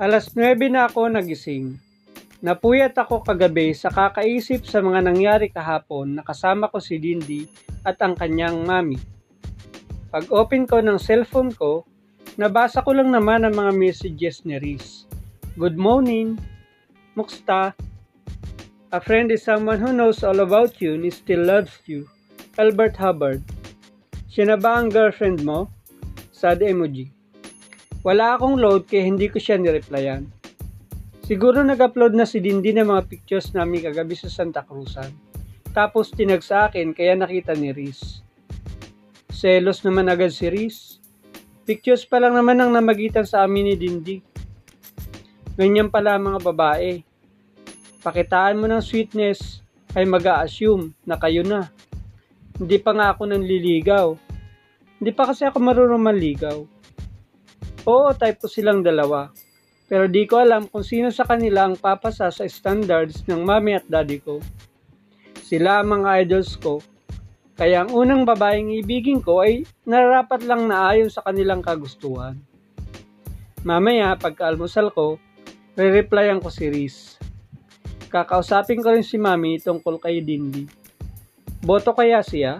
Alas 9 na ako nagising. Napuyat ako kagabi sa kakaisip sa mga nangyari kahapon na kasama ko si Dindy at ang kanyang mami. Pag open ko ng cellphone ko, nabasa ko lang naman ang mga messages ni Riz. Good morning, Muksta. A friend is someone who knows all about you and still loves you. Albert Hubbard. Siya na ba ang girlfriend mo? Sad emoji. Wala akong load kaya hindi ko siya nireplyan. Siguro nag-upload na si Dindi ng mga pictures namin kagabi sa Santa Cruzan. Tapos tinag sa akin kaya nakita ni Riz. Selos naman agad si Riz. Pictures pa lang naman ang namagitan sa amin ni Dindi. Ganyan pala mga babae. Pakitaan mo ng sweetness ay mag assume na kayo na. Hindi pa nga ako nanliligaw. Hindi pa kasi ako marunong manligaw. Oo, type ko silang dalawa. Pero di ko alam kung sino sa kanila ang papasa sa standards ng mami at daddy ko. Sila ang mga idols ko. Kaya ang unang babaeng ibigin ko ay nararapat lang na ayon sa kanilang kagustuhan. Mamaya, pagka-almusal ko, re-replyan ko si Riz. Kakausapin ko rin si mami tungkol kay Dindi. Boto kaya siya?